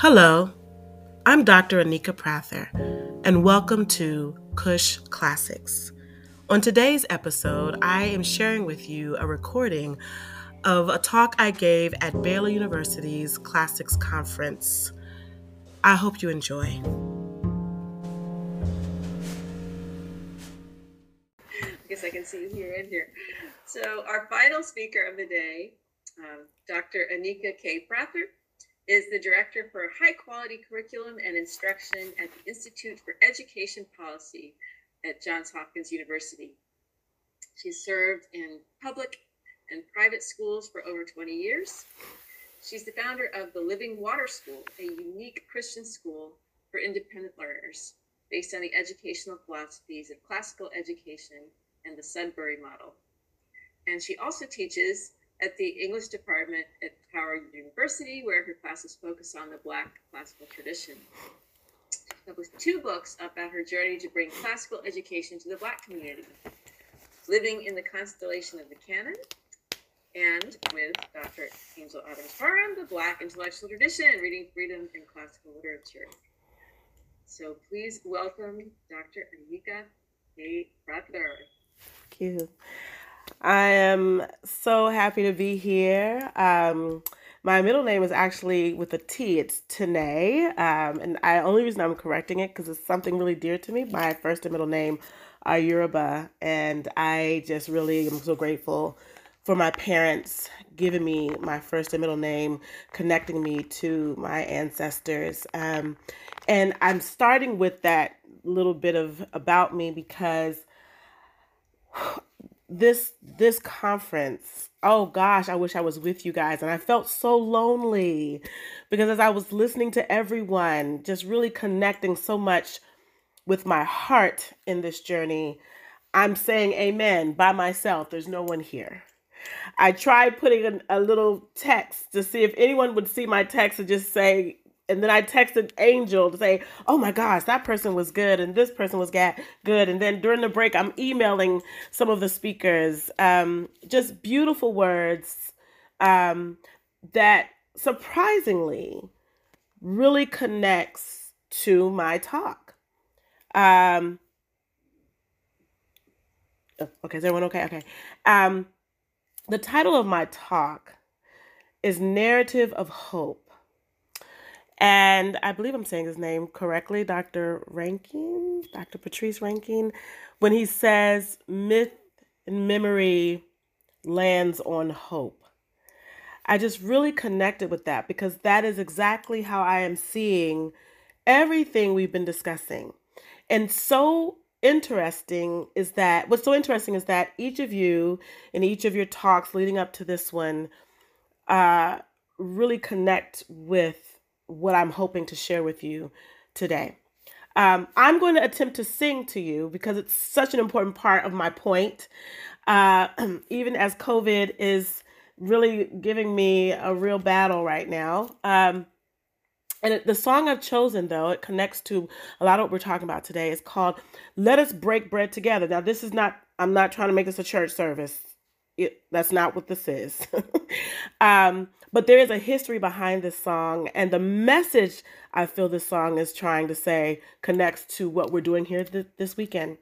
Hello, I'm Dr. Anika Prather, and welcome to Kush Classics. On today's episode, I am sharing with you a recording of a talk I gave at Baylor University's Classics Conference. I hope you enjoy. I guess I can see you here and here. So, our final speaker of the day, um, Dr. Anika K. Prather, is the Director for High Quality Curriculum and Instruction at the Institute for Education Policy at Johns Hopkins University. She's served in public and private schools for over 20 years. She's the founder of the Living Water School, a unique Christian school for independent learners based on the educational philosophies of classical education and the Sudbury model. And she also teaches at the English department at Howard University, where her classes focus on the Black classical tradition. She published two books about her journey to bring classical education to the Black community Living in the Constellation of the Canon, and with Dr. Angel Adams Parham, The Black Intellectual Tradition, Reading Freedom in Classical Literature. So please welcome Dr. Anika A. Prather. Thank you. I am so happy to be here. Um, my middle name is actually with a T. It's Tanae, um, and I only reason I'm correcting it because it's something really dear to me. My first and middle name are Yoruba, and I just really am so grateful for my parents giving me my first and middle name, connecting me to my ancestors. Um, and I'm starting with that little bit of about me because this this conference oh gosh i wish i was with you guys. And i felt so lonely because as i was listening to everyone just really connecting so much with my heart in this journey i'm saying amen by myself. There's no one here. I tried putting a, a little text to see if anyone would see my text and just say and then I texted Angel to say, "Oh my gosh, that person was good, and this person was good." And then during the break, I'm emailing some of the speakers, um, just beautiful words um, that surprisingly really connects to my talk. Um, oh, okay, is everyone okay? Okay. Um, the title of my talk is "Narrative of Hope." And I believe I'm saying his name correctly, Dr. Rankin, Dr. Patrice Rankin, when he says myth and memory lands on hope. I just really connected with that because that is exactly how I am seeing everything we've been discussing. And so interesting is that what's so interesting is that each of you in each of your talks leading up to this one uh, really connect with what I'm hoping to share with you today. Um, I'm going to attempt to sing to you because it's such an important part of my point. Uh, even as COVID is really giving me a real battle right now. Um, and the song I've chosen, though, it connects to a lot of what we're talking about today. It's called Let Us Break Bread Together. Now, this is not, I'm not trying to make this a church service. It, that's not what this is. um, but there is a history behind this song, and the message I feel this song is trying to say connects to what we're doing here th- this weekend.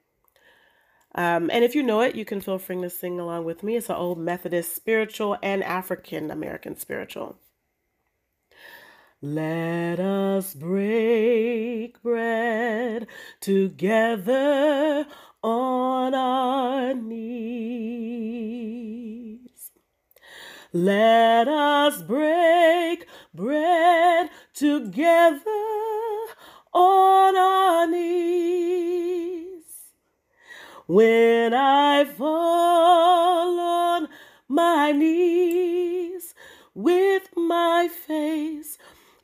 Um, and if you know it, you can feel free to sing along with me. It's an old Methodist spiritual and African American spiritual. Let us break bread together on our knees. Let us break bread together on our knees. When I fall on my knees with my face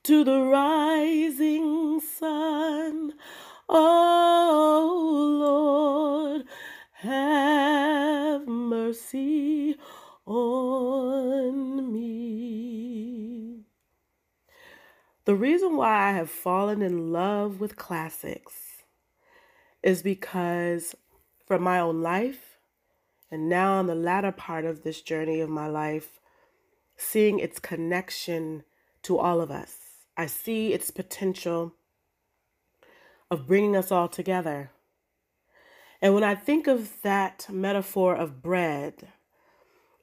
to the rising sun, oh Lord, have mercy on me. The reason why I have fallen in love with classics is because from my own life and now in the latter part of this journey of my life, seeing its connection to all of us. I see its potential of bringing us all together. And when I think of that metaphor of bread,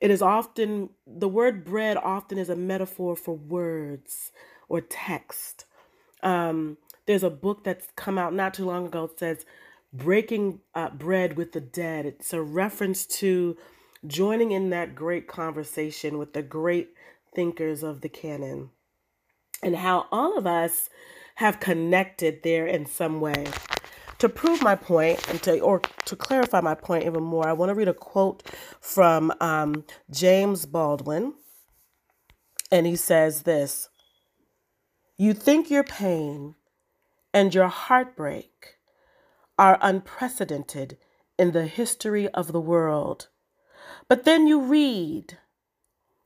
it is often, the word bread often is a metaphor for words or text. Um, there's a book that's come out not too long ago that says Breaking uh, Bread with the Dead. It's a reference to joining in that great conversation with the great thinkers of the canon and how all of us have connected there in some way. To prove my point and to or to clarify my point even more, I want to read a quote from um, James Baldwin, and he says this: "You think your pain and your heartbreak are unprecedented in the history of the world, but then you read."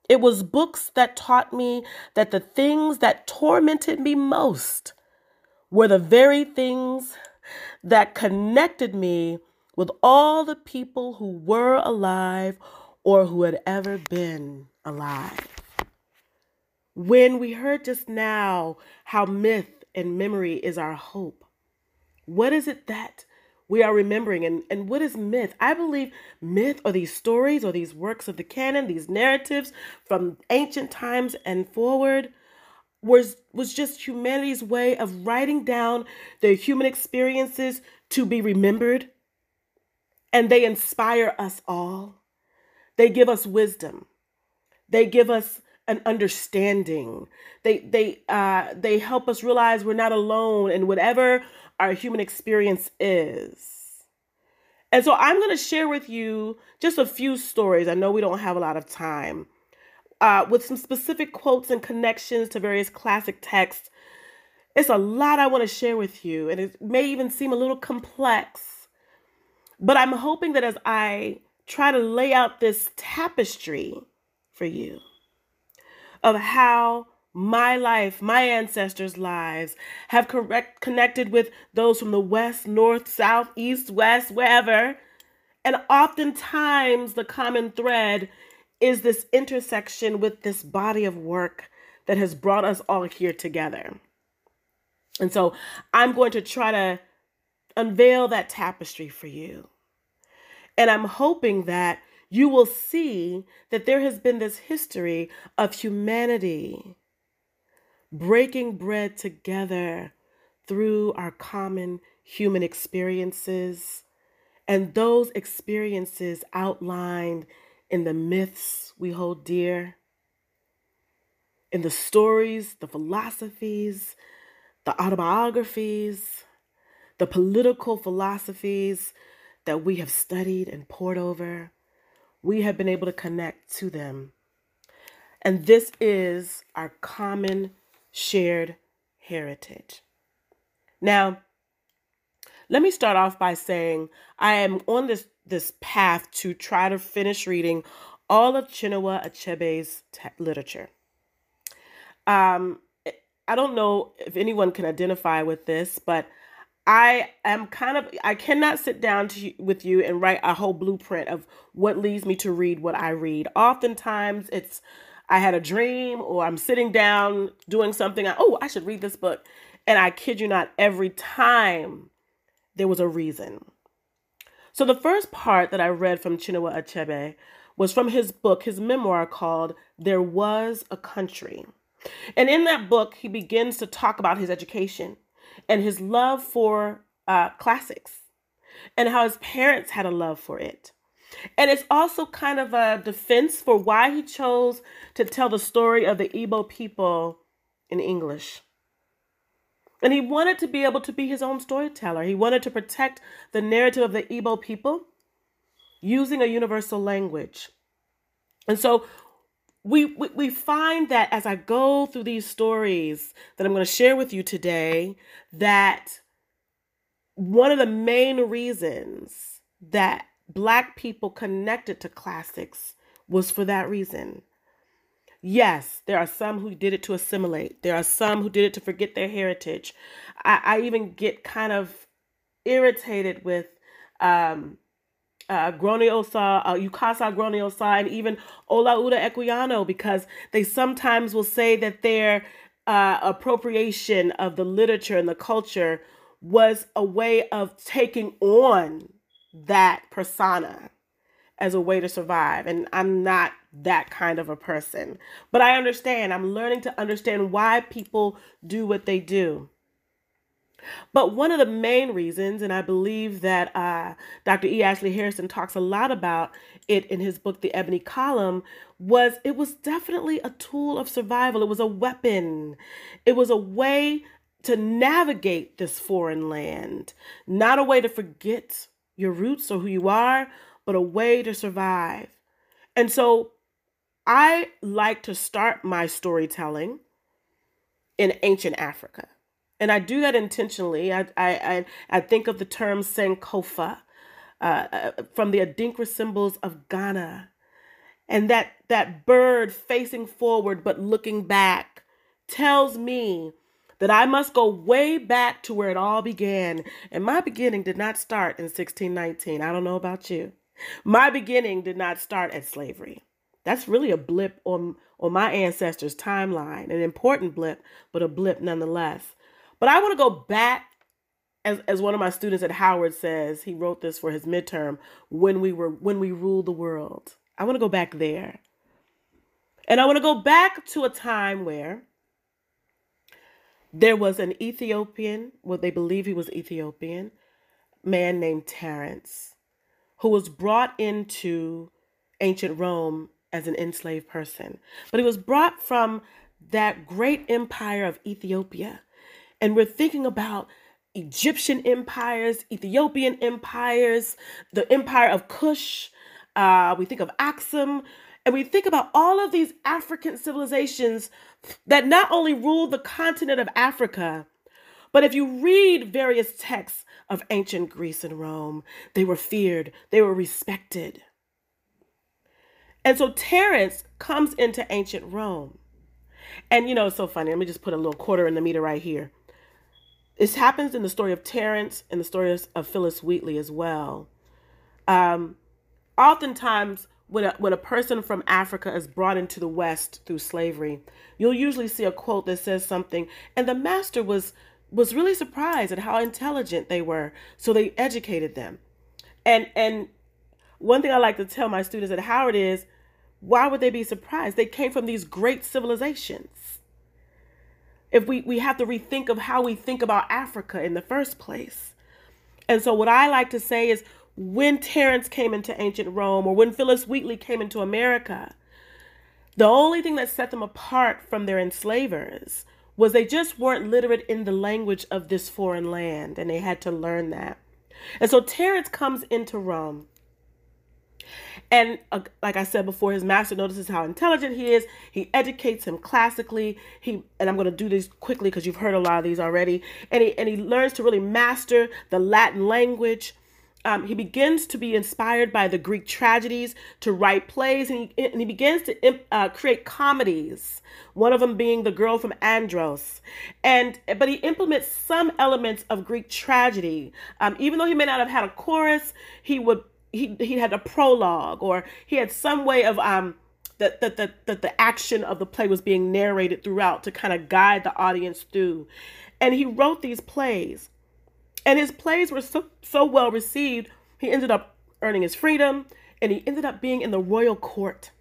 It was books that taught me that the things that tormented me most were the very things that connected me with all the people who were alive or who had ever been alive. When we heard just now how myth and memory is our hope, what is it that we are remembering? And, and what is myth? I believe myth are these stories or these works of the canon, these narratives from ancient times and forward was was just humanity's way of writing down their human experiences to be remembered. And they inspire us all. They give us wisdom. They give us an understanding. They they uh they help us realize we're not alone in whatever our human experience is. And so i'm going to share with you just a few stories. I know we don't have a lot of time uh, with some specific quotes and connections to various classic texts. It's a lot I want to share with you, and it may even seem a little complex. But I'm hoping that as I try to lay out this tapestry for you of how my life, my ancestors' lives have correct, connected with those from the west, north, south, east, west, wherever. And oftentimes the common thread is this intersection with this body of work that has brought us all here together. And so I'm going to try to unveil that tapestry for you. And I'm hoping that you will see that there has been this history of humanity breaking bread together through our common human experiences, and those experiences outlined in the myths we hold dear, in the stories, the philosophies, the autobiographies, the political philosophies that we have studied and pored over. We have been able to connect to them. And this is our common shared heritage. Now, let me start off by saying I am on this this path to try to finish reading all of Chinua Achebe's te- literature. Um, I don't know if anyone can identify with this, but I am kind of I cannot sit down to, with you and write a whole blueprint of what leads me to read what I read. Oftentimes it's I had a dream or I'm sitting down doing something. I, oh, I should read this book. And I kid you not, every time there was a reason. So the first part that I read from Chinua Achebe was from his book, his memoir called There Was a Country. And in that book, he begins to talk about his education and his love for uh, classics and how his parents had a love for it. And it's also kind of a defense for why he chose to tell the story of the Igbo people in English. And he wanted to be able to be his own storyteller. He wanted to protect the narrative of the Igbo people using a universal language. And so we, we, we find that as I go through these stories that I'm going to share with you today, that one of the main reasons that Black people connected to classics was for that reason. Yes, there are some who did it to assimilate. There are some who did it to forget their heritage. I, I even get kind of irritated with um, uh, Gronniosaw, uh, Ukawsaw Gronniosaw, and even Olaudah Equiano because they sometimes will say that they're uh, appropriation of the literature and the culture was a way of taking on that persona as a way to survive. And I'm not that kind of a person. But I understand. I'm learning to understand why people do what they do. But one of the main reasons, and I believe that uh, Dr. E. Ashley Hairston talks a lot about it in his book, The Ebony Column, was it was definitely a tool of survival. It was a weapon. It was a way to navigate this foreign land, not a way to forget your roots or who you are, but a way to survive. And so I like to start my storytelling in ancient Africa. And I do that intentionally. I, I, I, think of the term Sankofa uh, uh, from the Adinkra symbols of Ghana. And that, that bird facing forward but looking back tells me that I must go way back to where it all began. And my beginning did not start in 1619. I don't know about you. My beginning did not start at slavery. That's really a blip on, on my ancestors' timeline, an important blip, but a blip nonetheless. But I want to go back, as, as one of my students at Howard says, he wrote this for his midterm, when we were when we ruled the world. I want to go back there. And I want to go back to a time where there was an Ethiopian, well, they believe he was Ethiopian, man named Terence, who was brought into ancient Rome as an enslaved person. But he was brought from that great empire of Ethiopia. And we're thinking about Egyptian empires, Ethiopian empires, the empire of Kush. Uh, we think of Aksum. And we think about all of these African civilizations that not only ruled the continent of Africa, but if you read various texts of ancient Greece and Rome, they were feared, they were respected. And so Terence comes into ancient Rome. And you know, it's so funny. Let me just put a little quarter in the meter right here. This happens in the story of Terence and the story of Phillis Wheatley as well. Um, oftentimes, when a, when a person from Africa is brought into the West through slavery, you'll usually see a quote that says something, and the master was was really surprised at how intelligent they were, so they educated them. And and one thing I like to tell my students at Howard is, why would they be surprised? They came from these great civilizations. If we we have to rethink of how we think about Africa in the first place. And so what I like to say is when Terence came into ancient Rome or when Phillis Wheatley came into America, the only thing that set them apart from their enslavers was they just weren't literate in the language of this foreign land and they had to learn that. And so Terence comes into Rome. And uh, like I said before, his master notices how intelligent he is. He educates him classically. He and I'm going to do this quickly because you've heard a lot of these already. And he and he learns to really master the Latin language um, he begins to be inspired by the Greek tragedies to write plays, and he, and he begins to uh, create comedies. One of them being the girl from Andros, and but he implements some elements of Greek tragedy. Um, even though he may not have had a chorus, he would he he had a prologue, or he had some way of um that that that the, the action of the play was being narrated throughout to kind of guide the audience through. And he wrote these plays and his plays were so, so well received, he ended up earning his freedom and he ended up being in the royal court.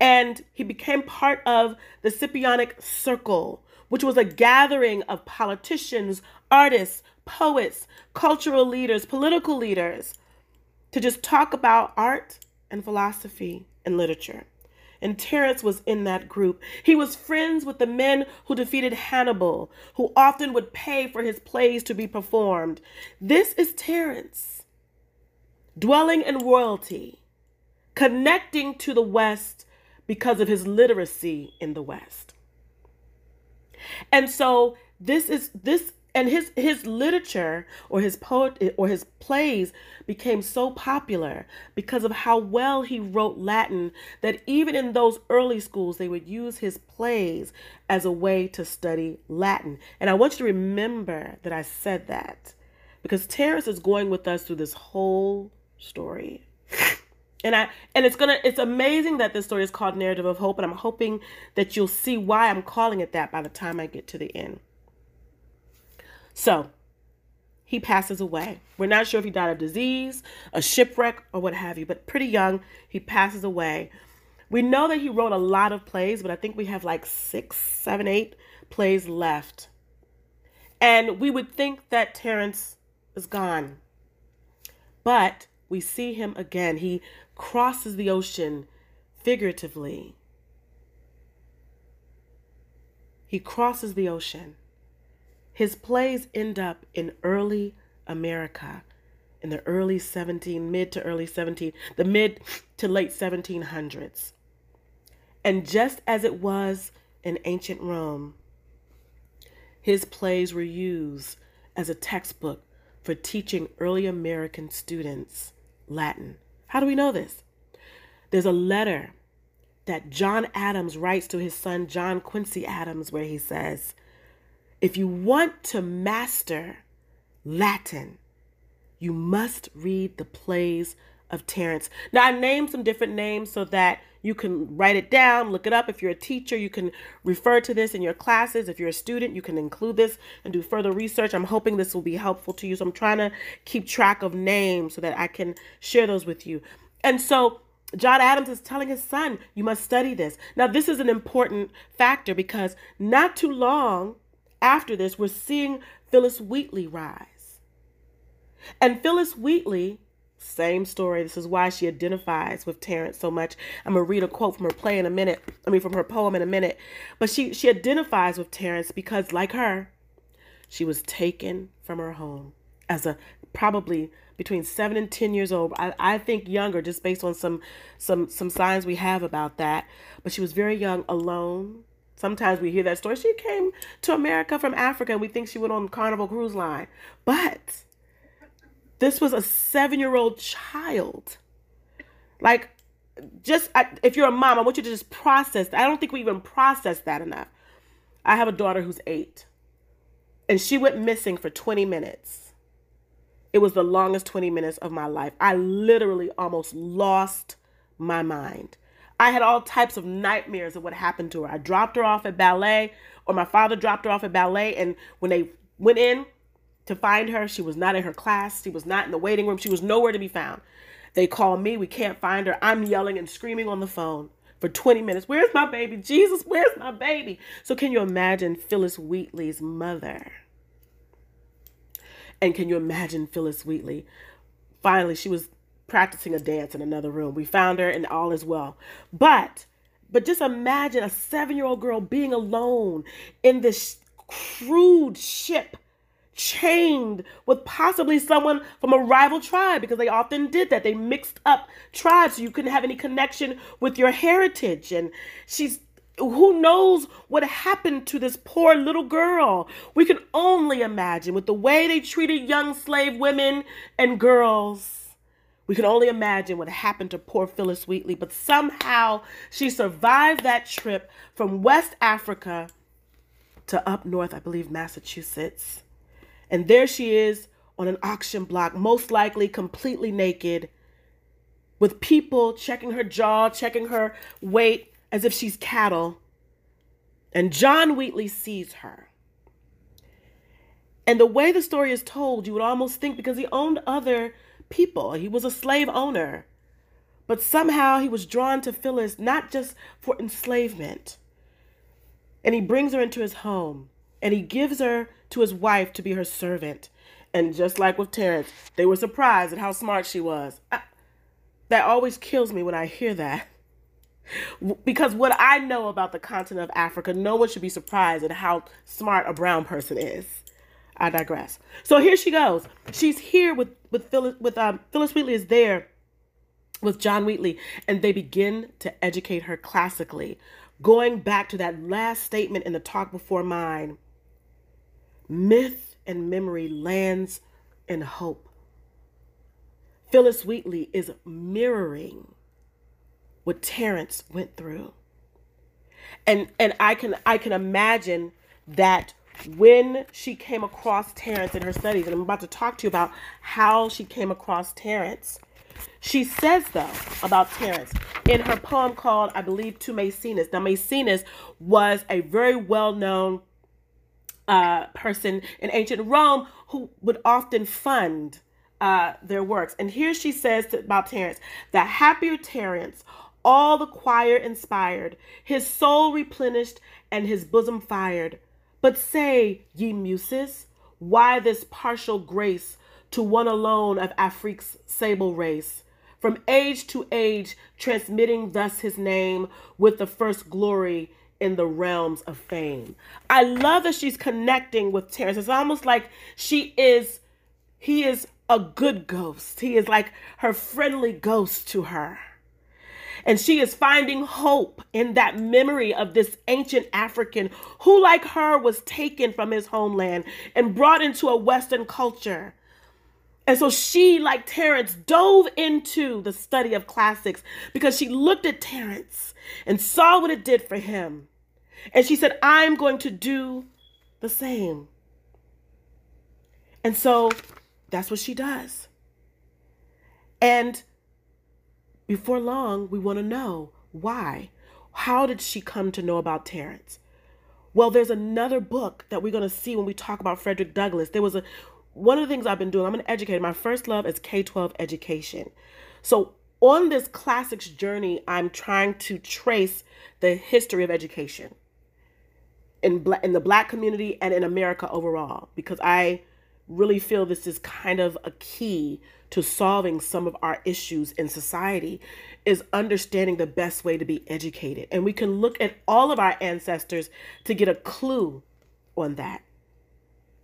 And he became part of the Scipionic Circle, which was a gathering of politicians, artists, poets, cultural leaders, political leaders to just talk about art and philosophy and literature and Terence was in that group. He was friends with the men who defeated Hannibal, who often would pay for his plays to be performed. This is Terence, dwelling in royalty, connecting to the West because of his literacy in the West. And so this is this and his his literature or his poet or his plays became so popular because of how well he wrote Latin that even in those early schools they would use his plays as a way to study Latin. And I want you to remember that I said that because Terence is going with us through this whole story. And I and it's gonna it's amazing that this story is called Narrative of Hope, and I'm hoping that you'll see why I'm calling it that by the time I get to the end. So he passes away. We're not sure if he died of disease, a shipwreck, or what have you, but pretty young, he passes away. We know that he wrote a lot of plays, but I think we have like six, seven, eight plays left. And we would think that Terence is gone. But we see him again. He crosses the ocean figuratively. He crosses the ocean. His plays end up in early America in the early 17, mid to early 17, the mid to late 1700s. And just as it was in ancient Rome, his plays were used as a textbook for teaching early American students Latin. How do we know this? There's a letter that John Adams writes to his son John Quincy Adams where he says, If you want to master Latin, you must read the plays of Terence. Now, I named some different names so that you can write it down, look it up. If you're a teacher, you can refer to this in your classes. If you're a student, you can include this and do further research. I'm hoping this will be helpful to you. So I'm trying to keep track of names so that I can share those with you. And so John Adams is telling his son, you must study this. Now, this is an important factor because not too long after this, we're seeing Phillis Wheatley rise. And Phillis Wheatley same story. This is why she identifies with Terence so much. I'm gonna read a quote from her play in a minute. I mean, from her poem in a minute. But she she identifies with Terence because, like her, she was taken from her home as a probably between seven and ten years old. I, I think younger, just based on some some some signs we have about that. But she was very young, alone. Sometimes we hear that story. She came to America from Africa, and we think she went on Carnival Cruise Line, but this was a seven year old child. Like, just I, if you're a mom, I want you to just process. I don't think we even process that enough. I have a daughter who's eight, and she went missing for 20 minutes. It was the longest 20 minutes of my life. I literally almost lost my mind. I had all types of nightmares of what happened to her. I dropped her off at ballet, or my father dropped her off at ballet, and when they went in, to find her. She was not in her class. She was not in the waiting room. She was nowhere to be found. They call me. We can't find her. I'm yelling and screaming on the phone for 20 minutes. Where's my baby? Jesus, where's my baby? So, can you imagine Phillis Wheatley's mother? And can you imagine Phillis Wheatley? Finally, she was practicing a dance in another room. We found her, and all is well. But, but just imagine a seven year old girl being alone in this crude ship chained with possibly someone from a rival tribe because they often did that. They mixed up tribes so you couldn't have any connection with your heritage. And she's who knows what happened to this poor little girl? We can only imagine with the way they treated young slave women and girls. We can only imagine what happened to poor Phillis Wheatley, but somehow she survived that trip from West Africa to up north, I believe, Massachusetts. And there she is on an auction block, most likely completely naked, with people checking her jaw, checking her weight as if she's cattle. And John Wheatley sees her. And the way the story is told, you would almost think because he owned other people, he was a slave owner. But somehow he was drawn to Phillis not just for enslavement. And he brings her into his home and he gives her to his wife to be her servant. And just like with Terence, they were surprised at how smart she was. I, that always kills me when I hear that. Because what I know about the continent of Africa, no one should be surprised at how smart a brown person is. I digress. So here she goes. She's here with with Phillis with um Phillis Wheatley is there with John Wheatley, and they begin to educate her classically, going back to that last statement in the talk before mine myth and memory lands in hope. Phillis Wheatley is mirroring what Terence went through. And and I can I can imagine that when she came across Terence in her studies, and I'm about to talk to you about how she came across Terence, She says, though, about Terence in her poem called, I believe, To Maecenas. Now, Maecenas was a very well known uh, person in ancient Rome who would often fund uh, their works. And here she says to, about Terence that happier Terence, all the choir inspired, his soul replenished, and his bosom fired. But say, ye muses, why this partial grace to one alone of Afric's sable race? From age to age, transmitting thus his name with the first glory in the realms of fame. I love that she's connecting with Terence. It's almost like she is, he is a good ghost. He is like her friendly ghost to her. And she is finding hope in that memory of this ancient African who, like her, was taken from his homeland and brought into a Western culture. And so she, like Terence, dove into the study of classics because she looked at Terence and saw what it did for him. And she said, I'm going to do the same. And so that's what she does. And before long, we want to know why. How did she come to know about Terence? Well, there's another book that we're going to see when we talk about Frederick Douglass. There was a one of the things I've been doing, I'm an educator. My first love is K 12 education. So, on this classics journey, I'm trying to trace the history of education in, bla- in the black community and in America overall because I really feel this is kind of a key to solving some of our issues in society is understanding the best way to be educated. And we can look at all of our ancestors to get a clue on that.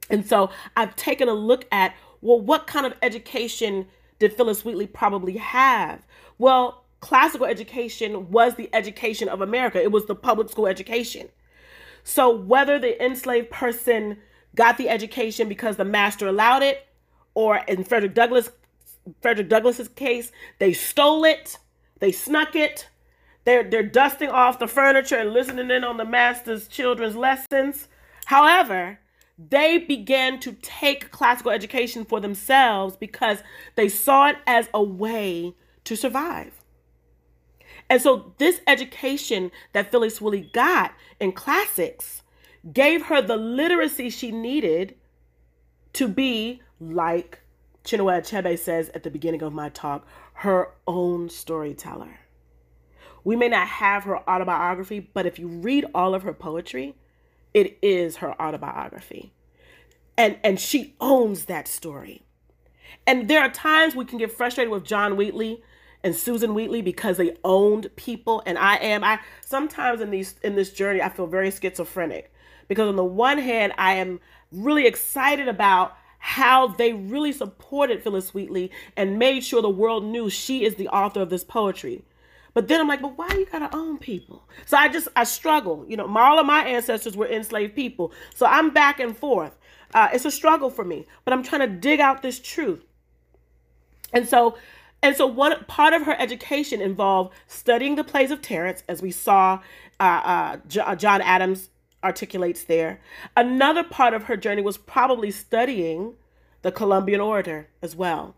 And so I've taken a look at well, what kind of education did Phillis Wheatley probably have? Well, classical education was the education of America, it was the public school education. So whether the enslaved person got the education because the master allowed it, or in Frederick Douglass Frederick Douglass's case, they stole it, they snuck it, they're they're dusting off the furniture and listening in on the master's children's lessons. However, they began to take classical education for themselves because they saw it as a way to survive. And so, this education that Phillis Wheatley got in classics gave her the literacy she needed to be, like Chinua Achebe says at the beginning of my talk, her own storyteller. We may not have her autobiography, but if you read all of her poetry, it is her autobiography. And and she owns that story. And there are times we can get frustrated with John Wheatley and Susan Wheatley because they owned people and I am I sometimes in these in this journey I feel very schizophrenic because on the one hand I am really excited about how they really supported Phillis Wheatley and made sure the world knew she is the author of this poetry. But then I'm like, but why you gotta own people? So I just I struggle. You know, all of my ancestors were enslaved people. So I'm back and forth. Uh, it's a struggle for me, but I'm trying to dig out this truth. And so, and so one part of her education involved studying the plays of Terence, as we saw uh, uh, uh John Adams articulates there. Another part of her journey was probably studying the Columbian Orator as well.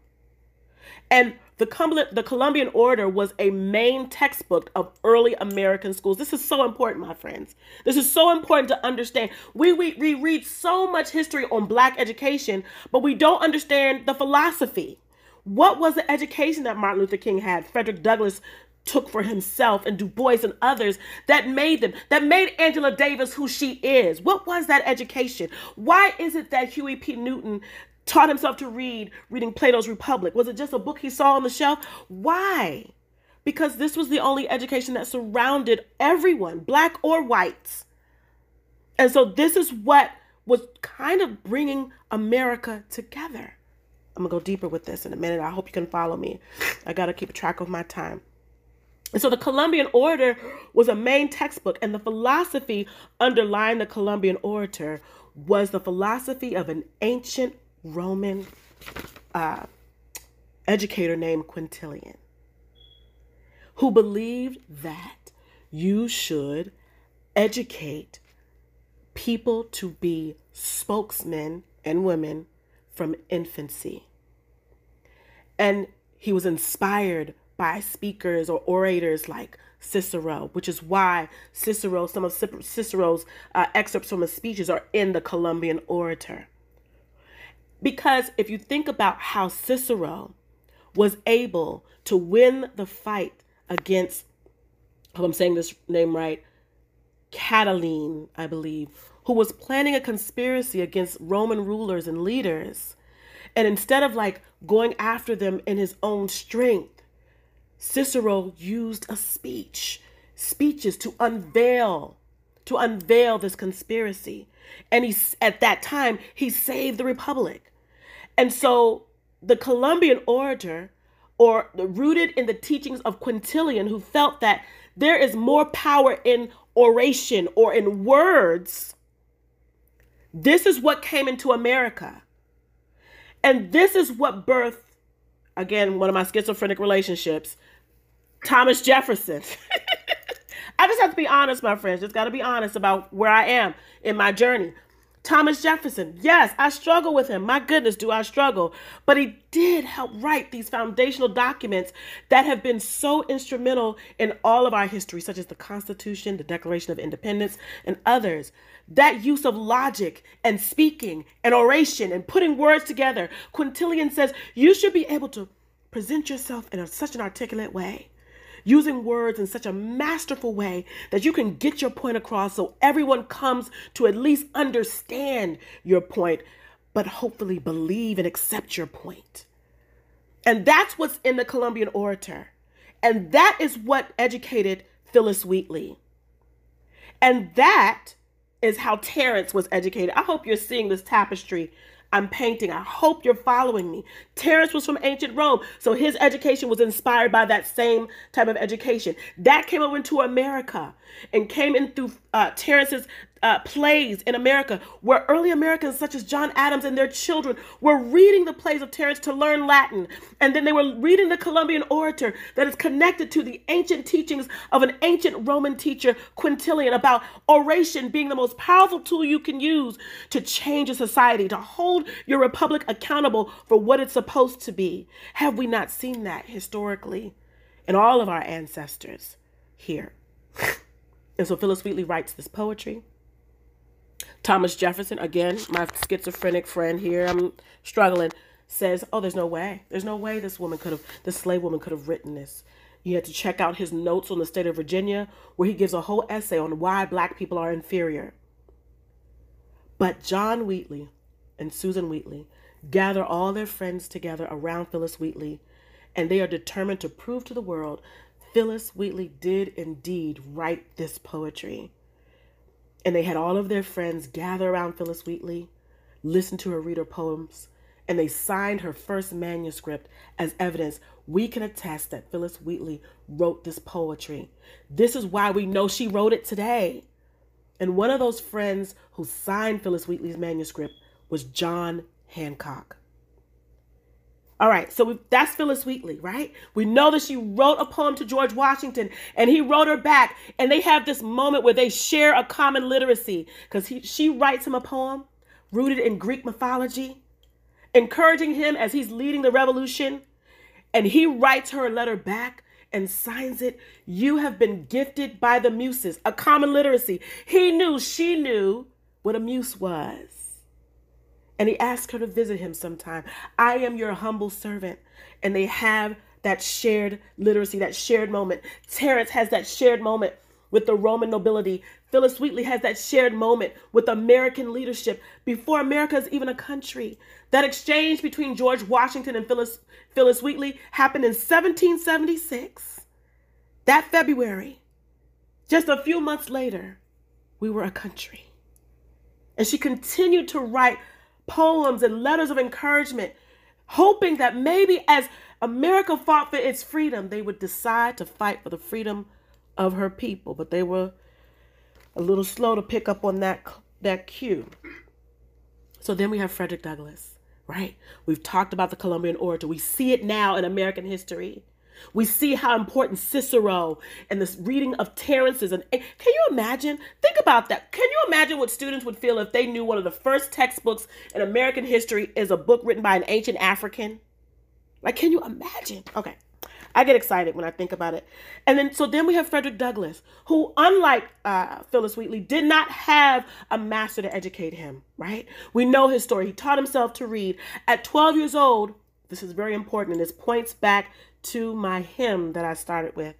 And the, Cumberland, the Columbian Orator was a main textbook of early American schools. This is so important, my friends. This is so important to understand. We, we, we read so much history on Black education, but we don't understand the philosophy. What was the education that Martin Luther King had, Frederick Douglass took for himself, and Du Bois and others that made them, that made Angela Davis who she is? What was that education? Why is it that Huey P. Newton taught himself to read reading Plato's Republic? Was it just a book he saw on the shelf? Why? Because this was the only education that surrounded everyone, black or whites. And so this is what was kind of bringing America together. I'm going to go deeper with this in a minute. I hope you can follow me. I got to keep track of my time. And so the Columbian Orator was a main textbook, and the philosophy underlying the Columbian Orator was the philosophy of an ancient Roman uh, educator named Quintilian, who believed that you should educate people to be spokesmen and women from infancy. And he was inspired by speakers or orators like Cicero, which is why Cicero, some of Cicero's uh, excerpts from his speeches are in the Columbian Orator. Because if you think about how Cicero was able to win the fight against, hope I'm saying this name right, Catiline, I believe, who was planning a conspiracy against Roman rulers and leaders. And instead of like going after them in his own strength, Cicero used a speech, speeches to unveil, to unveil this conspiracy. And he, at that time, he saved the republic. And so the Columbian orator, or rooted in the teachings of Quintilian, who felt that there is more power in oration or in words, this is what came into America. And this is what birthed, again, one of my schizophrenic relationships, Thomas Jefferson. I just have to be honest, my friends. Just got to be honest about where I am in my journey. Thomas Jefferson, yes, I struggle with him. My goodness, do I struggle. But he did help write these foundational documents that have been so instrumental in all of our history, such as the Constitution, the Declaration of Independence, and others. That use of logic and speaking and oration and putting words together. Quintilian says you should be able to present yourself in a, such an articulate way using words in such a masterful way that you can get your point across so everyone comes to at least understand your point, but hopefully believe and accept your point. And that's what's in the Columbian Orator. And that is what educated Phillis Wheatley. And that is how Terence was educated. I hope you're seeing this tapestry I'm painting. I hope you're following me. Terence was from ancient Rome, so his education was inspired by that same type of education. That came over into America and came in through uh, Terence's uh, plays in America, where early Americans such as John Adams and their children were reading the plays of Terence to learn Latin. And then they were reading the Columbian Orator that is connected to the ancient teachings of an ancient Roman teacher, Quintilian, about oration being the most powerful tool you can use to change a society, to hold your republic accountable for what it's supposed to be. Have we not seen that historically in all of our ancestors here? And so Phillis Wheatley writes this poetry. Thomas Jefferson, again, my schizophrenic friend here, I'm struggling, says, Oh, there's no way. There's no way this woman could have, this slave woman could have written this. You had to check out his notes on the state of Virginia, where he gives a whole essay on why black people are inferior. But John Wheatley and Susan Wheatley gather all their friends together around Phillis Wheatley, and they are determined to prove to the world Phillis Wheatley did indeed write this poetry. And they had all of their friends gather around Phillis Wheatley, listen to her read her poems, and they signed her first manuscript as evidence. We can attest that Phillis Wheatley wrote this poetry. This is why we know she wrote it today. And one of those friends who signed Phillis Wheatley's manuscript was John Hancock. All right, so that's Phillis Wheatley, right? We know that she wrote a poem to George Washington and he wrote her back. And they have this moment where they share a common literacy because she writes him a poem rooted in Greek mythology, encouraging him as he's leading the revolution. And he writes her a letter back and signs it. You have been gifted by the muses, a common literacy. He knew, she knew what a muse was and he asked her to visit him sometime. I am your humble servant. And they have that shared literacy, that shared moment. Terence has that shared moment with the Roman nobility. Phillis Wheatley has that shared moment with American leadership before America is even a country. That exchange between George Washington and Phyllis, Phillis Wheatley happened in 1776. That February, just a few months later, we were a country. And she continued to write poems and letters of encouragement, hoping that maybe as America fought for its freedom, they would decide to fight for the freedom of her people. But they were a little slow to pick up on that that cue. So then we have Frederick Douglass, right? We've talked about the Columbian orator. We see it now in American history. We see how important Cicero and this reading of Terence's and can you imagine? Think about that. Can you imagine what students would feel if they knew one of the first textbooks in American history is a book written by an ancient African? Like, can you imagine? Okay. I get excited when I think about it. And then, so then we have Frederick Douglass, who, unlike uh, Phillis Wheatley, did not have a master to educate him, right? We know his story. He taught himself to read. At 12 years old, this is very important, and this points back to my hymn that I started with.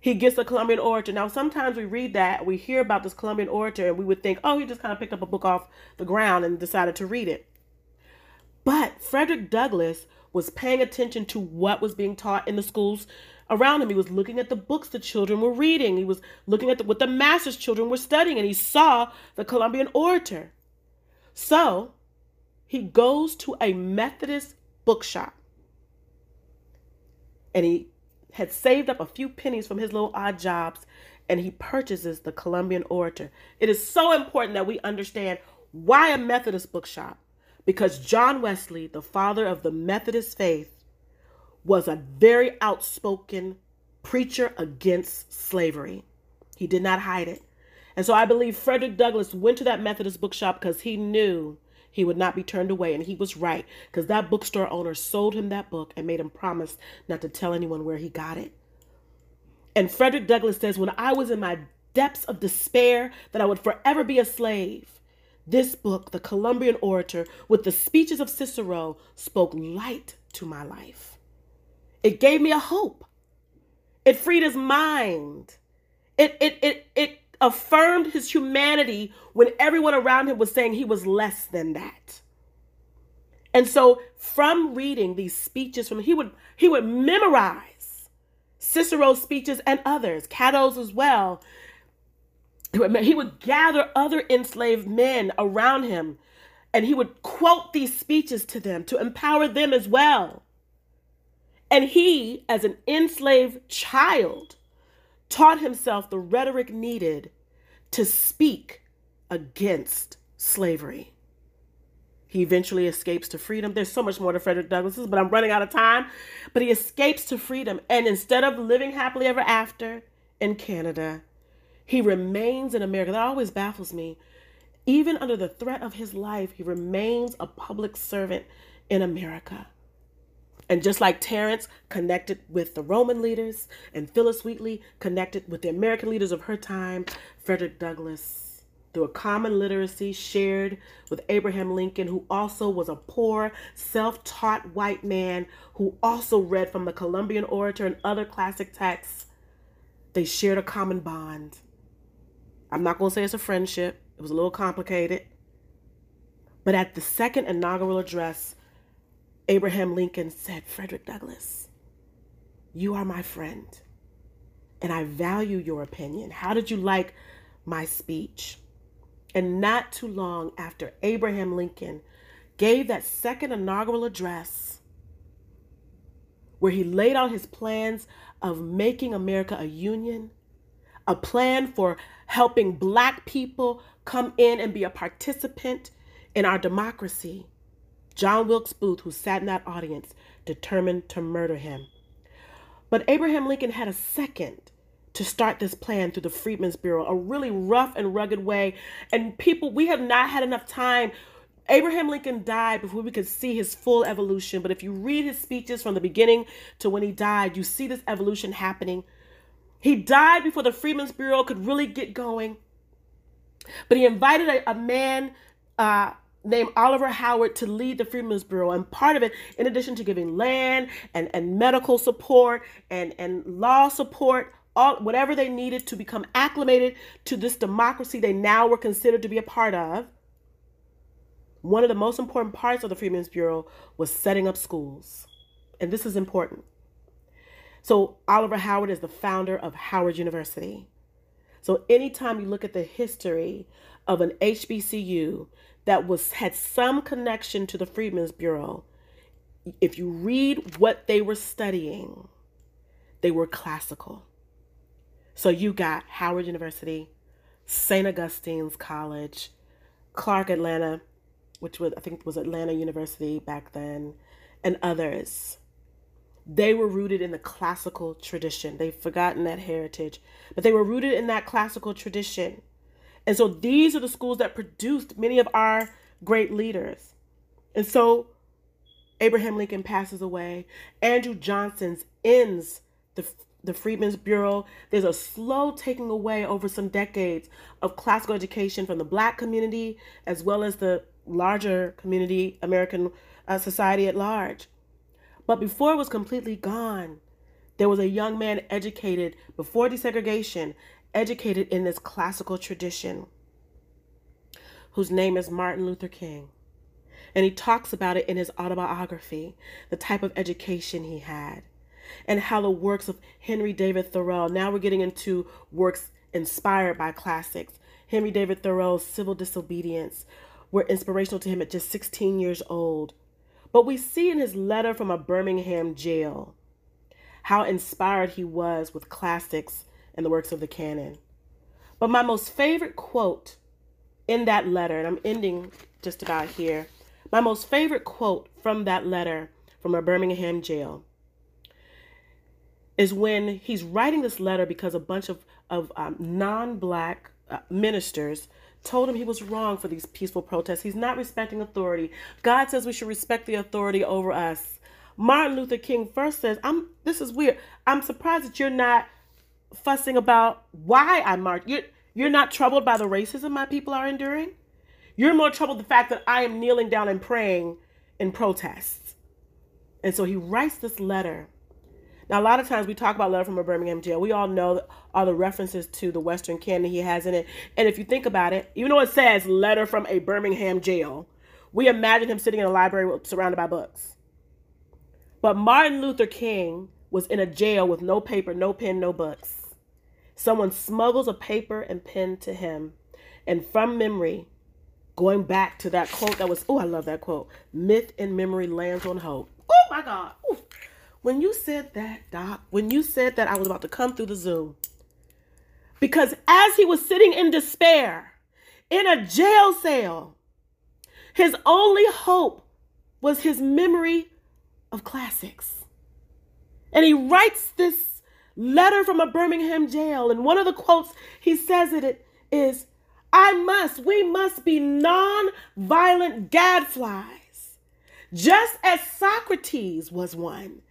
He gets a Columbian orator. Now, sometimes we read that, we hear about this Columbian orator, and we would think, oh, he just kind of picked up a book off the ground and decided to read it. But Frederick Douglass was paying attention to what was being taught in the schools around him. He was looking at the books the children were reading. He was looking at the, what the master's children were studying, and he saw the Columbian orator. So he goes to a Methodist bookshop and he had saved up a few pennies from his little odd jobs and he purchases the Columbian Orator. It is so important that we understand why a Methodist bookshop because John Wesley, the father of the Methodist faith, was a very outspoken preacher against slavery. He did not hide it. And so I believe Frederick Douglass went to that Methodist bookshop because he knew he would not be turned away. And he was right because that bookstore owner sold him that book and made him promise not to tell anyone where he got it. And Frederick Douglass says, When I was in my depths of despair that I would forever be a slave, this book, The Columbian Orator, with the speeches of Cicero, spoke light to my life. It gave me a hope. It freed his mind. It, it, it, it affirmed his humanity when everyone around him was saying he was less than that. And so from reading these speeches from he would he would memorize Cicero's speeches and others, Cato's as well, he would gather other enslaved men around him and he would quote these speeches to them to empower them as well. And he, as an enslaved child, taught himself the rhetoric needed to speak against slavery. He eventually escapes to freedom. There's so much more to Frederick Douglass's, but I'm running out of time. But he escapes to freedom. And instead of living happily ever after in Canada, he remains in America. That always baffles me. Even under the threat of his life, he remains a public servant in America. And just like Terence connected with the Roman leaders and Phillis Wheatley connected with the American leaders of her time, Frederick Douglass, through a common literacy, shared with Abraham Lincoln, who also was a poor, self taught white man who also read from the Columbian Orator and other classic texts. They shared a common bond. I'm not going to say it's a friendship, it was a little complicated. But at the second inaugural address, Abraham Lincoln said, Frederick Douglass, you are my friend, and I value your opinion. How did you like my speech? And not too long after Abraham Lincoln gave that second inaugural address, where he laid out his plans of making America a union, a plan for helping Black people come in and be a participant in our democracy. John Wilkes Booth, who sat in that audience, determined to murder him. But Abraham Lincoln had a second to start this plan through the Freedmen's Bureau, a really rough and rugged way. And people, we have not had enough time. Abraham Lincoln died before we could see his full evolution. But if you read his speeches from the beginning to when he died, you see this evolution happening he died before the Freedmen's Bureau could really get going. But he invited a, a man uh, named Oliver Howard to lead the Freedmen's Bureau. And part of it, in addition to giving land and, and medical support and, and law support, all whatever they needed to become acclimated to this democracy they now were considered to be a part of. One of the most important parts of the Freedmen's Bureau was setting up schools. And this is important. So Oliver Howard is the founder of Howard University. So anytime you look at the history of an HBCU that was had some connection to the Freedmen's Bureau, if you read what they were studying, they were classical. So you got Howard University, St. Augustine's College, Clark Atlanta, which was I think was Atlanta University back then, and others they were rooted in the classical tradition. They've forgotten that heritage, but they were rooted in that classical tradition. And so these are the schools that produced many of our great leaders. And so Abraham Lincoln passes away. Andrew Johnson ends the, the Freedmen's Bureau. There's a slow taking away over some decades of classical education from the black community as well as the larger community, American uh, society at large. But before it was completely gone, there was a young man educated before desegregation, educated in this classical tradition, whose name is Martin Luther King. And he talks about it in his autobiography, the type of education he had, and how the works of Henry David Thoreau, now we're getting into works inspired by classics. Henry David Thoreau's Civil Disobedience were inspirational to him at just 16 years old. But we see in his letter from a Birmingham jail how inspired he was with classics and the works of the canon. But my most favorite quote in that letter, and I'm ending just about here, my most favorite quote from that letter from a Birmingham jail is when he's writing this letter because a bunch of, of um, non black uh, ministers told him he was wrong for these peaceful protests. He's not respecting authority. God says we should respect the authority over us. Martin Luther King first says, I'm this is weird. I'm surprised that you're not fussing about why I march. You're you're not troubled by the racism my people are enduring. You're more troubled the fact that I am kneeling down and praying in protests. And so he writes this letter. Now, a lot of times we talk about letter from a Birmingham jail. We all know all the references to the Western canon he has in it. And if you think about it, even though it says letter from a Birmingham jail, we imagine him sitting in a library surrounded by books. But Martin Luther King was in a jail with no paper, no pen, no books. Someone smuggles a paper and pen to him, and from memory, going back to that quote that was, oh, I love that quote. Myth and memory lands on hope. Oh my God. Ooh. When you said that, Doc, when you said that, I was about to come through the Zoom. Because as he was sitting in despair in a jail cell, his only hope was his memory of classics. And he writes this letter from a Birmingham jail. And one of the quotes he says it is I must, we must be non-violent gadflies, just as Socrates was one,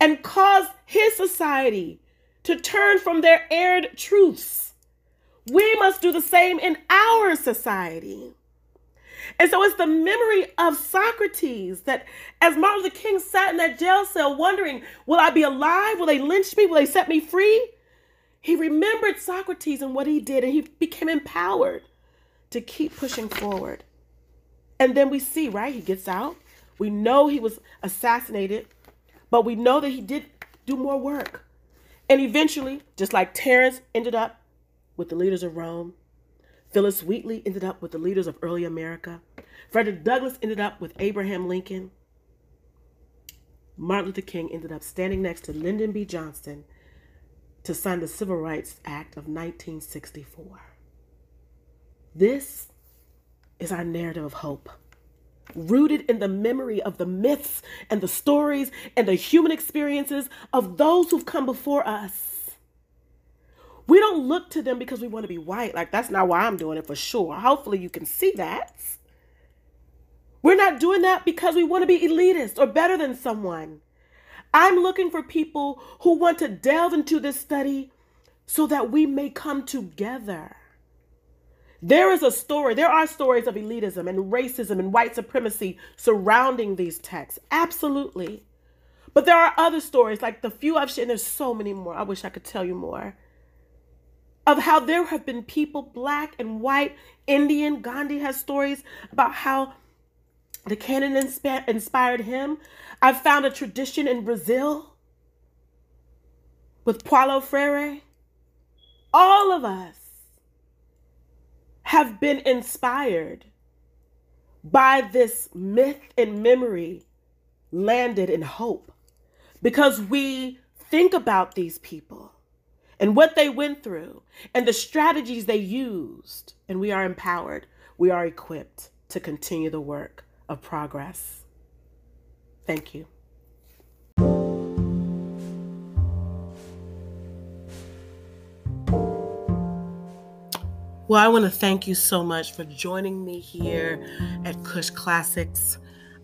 and caused his society to turn from their aired truths. We must do the same in our society. And so it's the memory of Socrates that as Martin Luther King sat in that jail cell wondering, will I be alive? Will they lynch me? Will they set me free? He remembered Socrates and what he did, and he became empowered to keep pushing forward. And then we see, right? He gets out. We know he was assassinated, but we know that he did do more work. And eventually, just like Terence ended up with the leaders of Rome, Phillis Wheatley ended up with the leaders of early America, Frederick Douglass ended up with Abraham Lincoln, Martin Luther King ended up standing next to Lyndon B. Johnson to sign the Civil Rights Act of 1964. This is our narrative of hope, rooted in the memory of the myths and the stories and the human experiences of those who've come before us. We don't look to them because we want to be white. Like, that's not why I'm doing it for sure. Hopefully, you can see that. We're not doing that because we want to be elitist or better than someone. I'm looking for people who want to delve into this study so that we may come together. There is a story, there are stories of elitism and racism and white supremacy surrounding these texts. Absolutely. But there are other stories, like the few I've shared, there's so many more. I wish I could tell you more. Of how there have been people, black and white, Indian. Gandhi has stories about how the canon inspired him. I've found a tradition in Brazil with Paulo Freire. All of us have been inspired by this myth and memory landed in hope because we think about these people and what they went through and the strategies they used, and we are empowered, we are equipped to continue the work of progress. Thank you. Well, I want to thank you so much for joining me here at Kush Classics.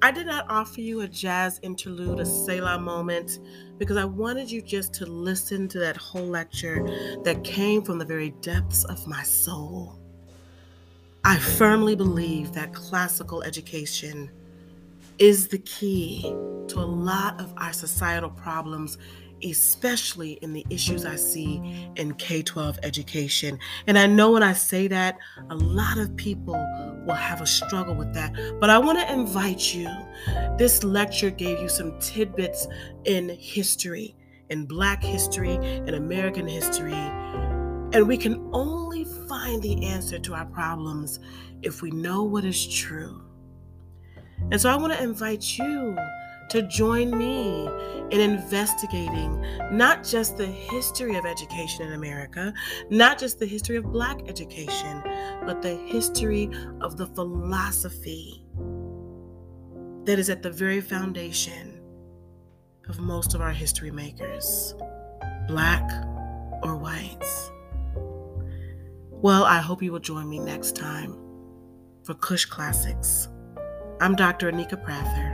I did not offer you a jazz interlude, a Selah moment, because I wanted you just to listen to that whole lecture that came from the very depths of my soul. I firmly believe that classical education is the key to a lot of our societal problems especially in the issues I see in K 12 education. And I know when I say that, a lot of people will have a struggle with that. But I want to invite you. This lecture gave you some tidbits in history, in Black history, in American history. And we can only find the answer to our problems if we know what is true. And so I want to invite you to join me in investigating not just the history of education in America, not just the history of Black education, but the history of the philosophy that is at the very foundation of most of our history makers, Black or whites. Well, I hope you will join me next time for Kush Classics. I'm Dr. Anika Prather